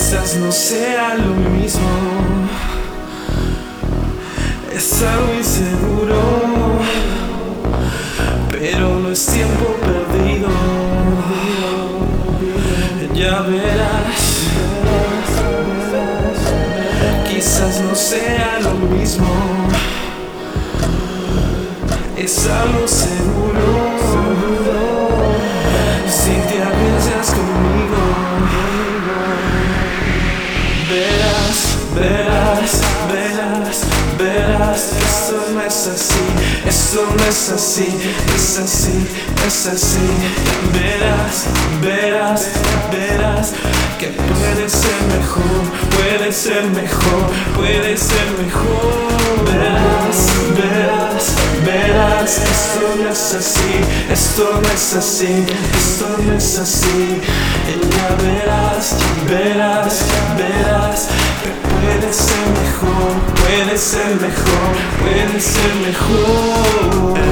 Quizás no sea lo mismo, es algo inseguro, pero no es tiempo perdido. Ya verás, quizás no sea lo mismo, es algo seguro. Esto no es así, esto no es así, es así, es así. Verás, verás, verás que puede ser mejor, puede ser mejor, puede ser mejor. Verás, verás, verás. Esto no es así, esto no es así, esto no es así. Ya verás, verás, verás puede ser mejor, puede ser mejor.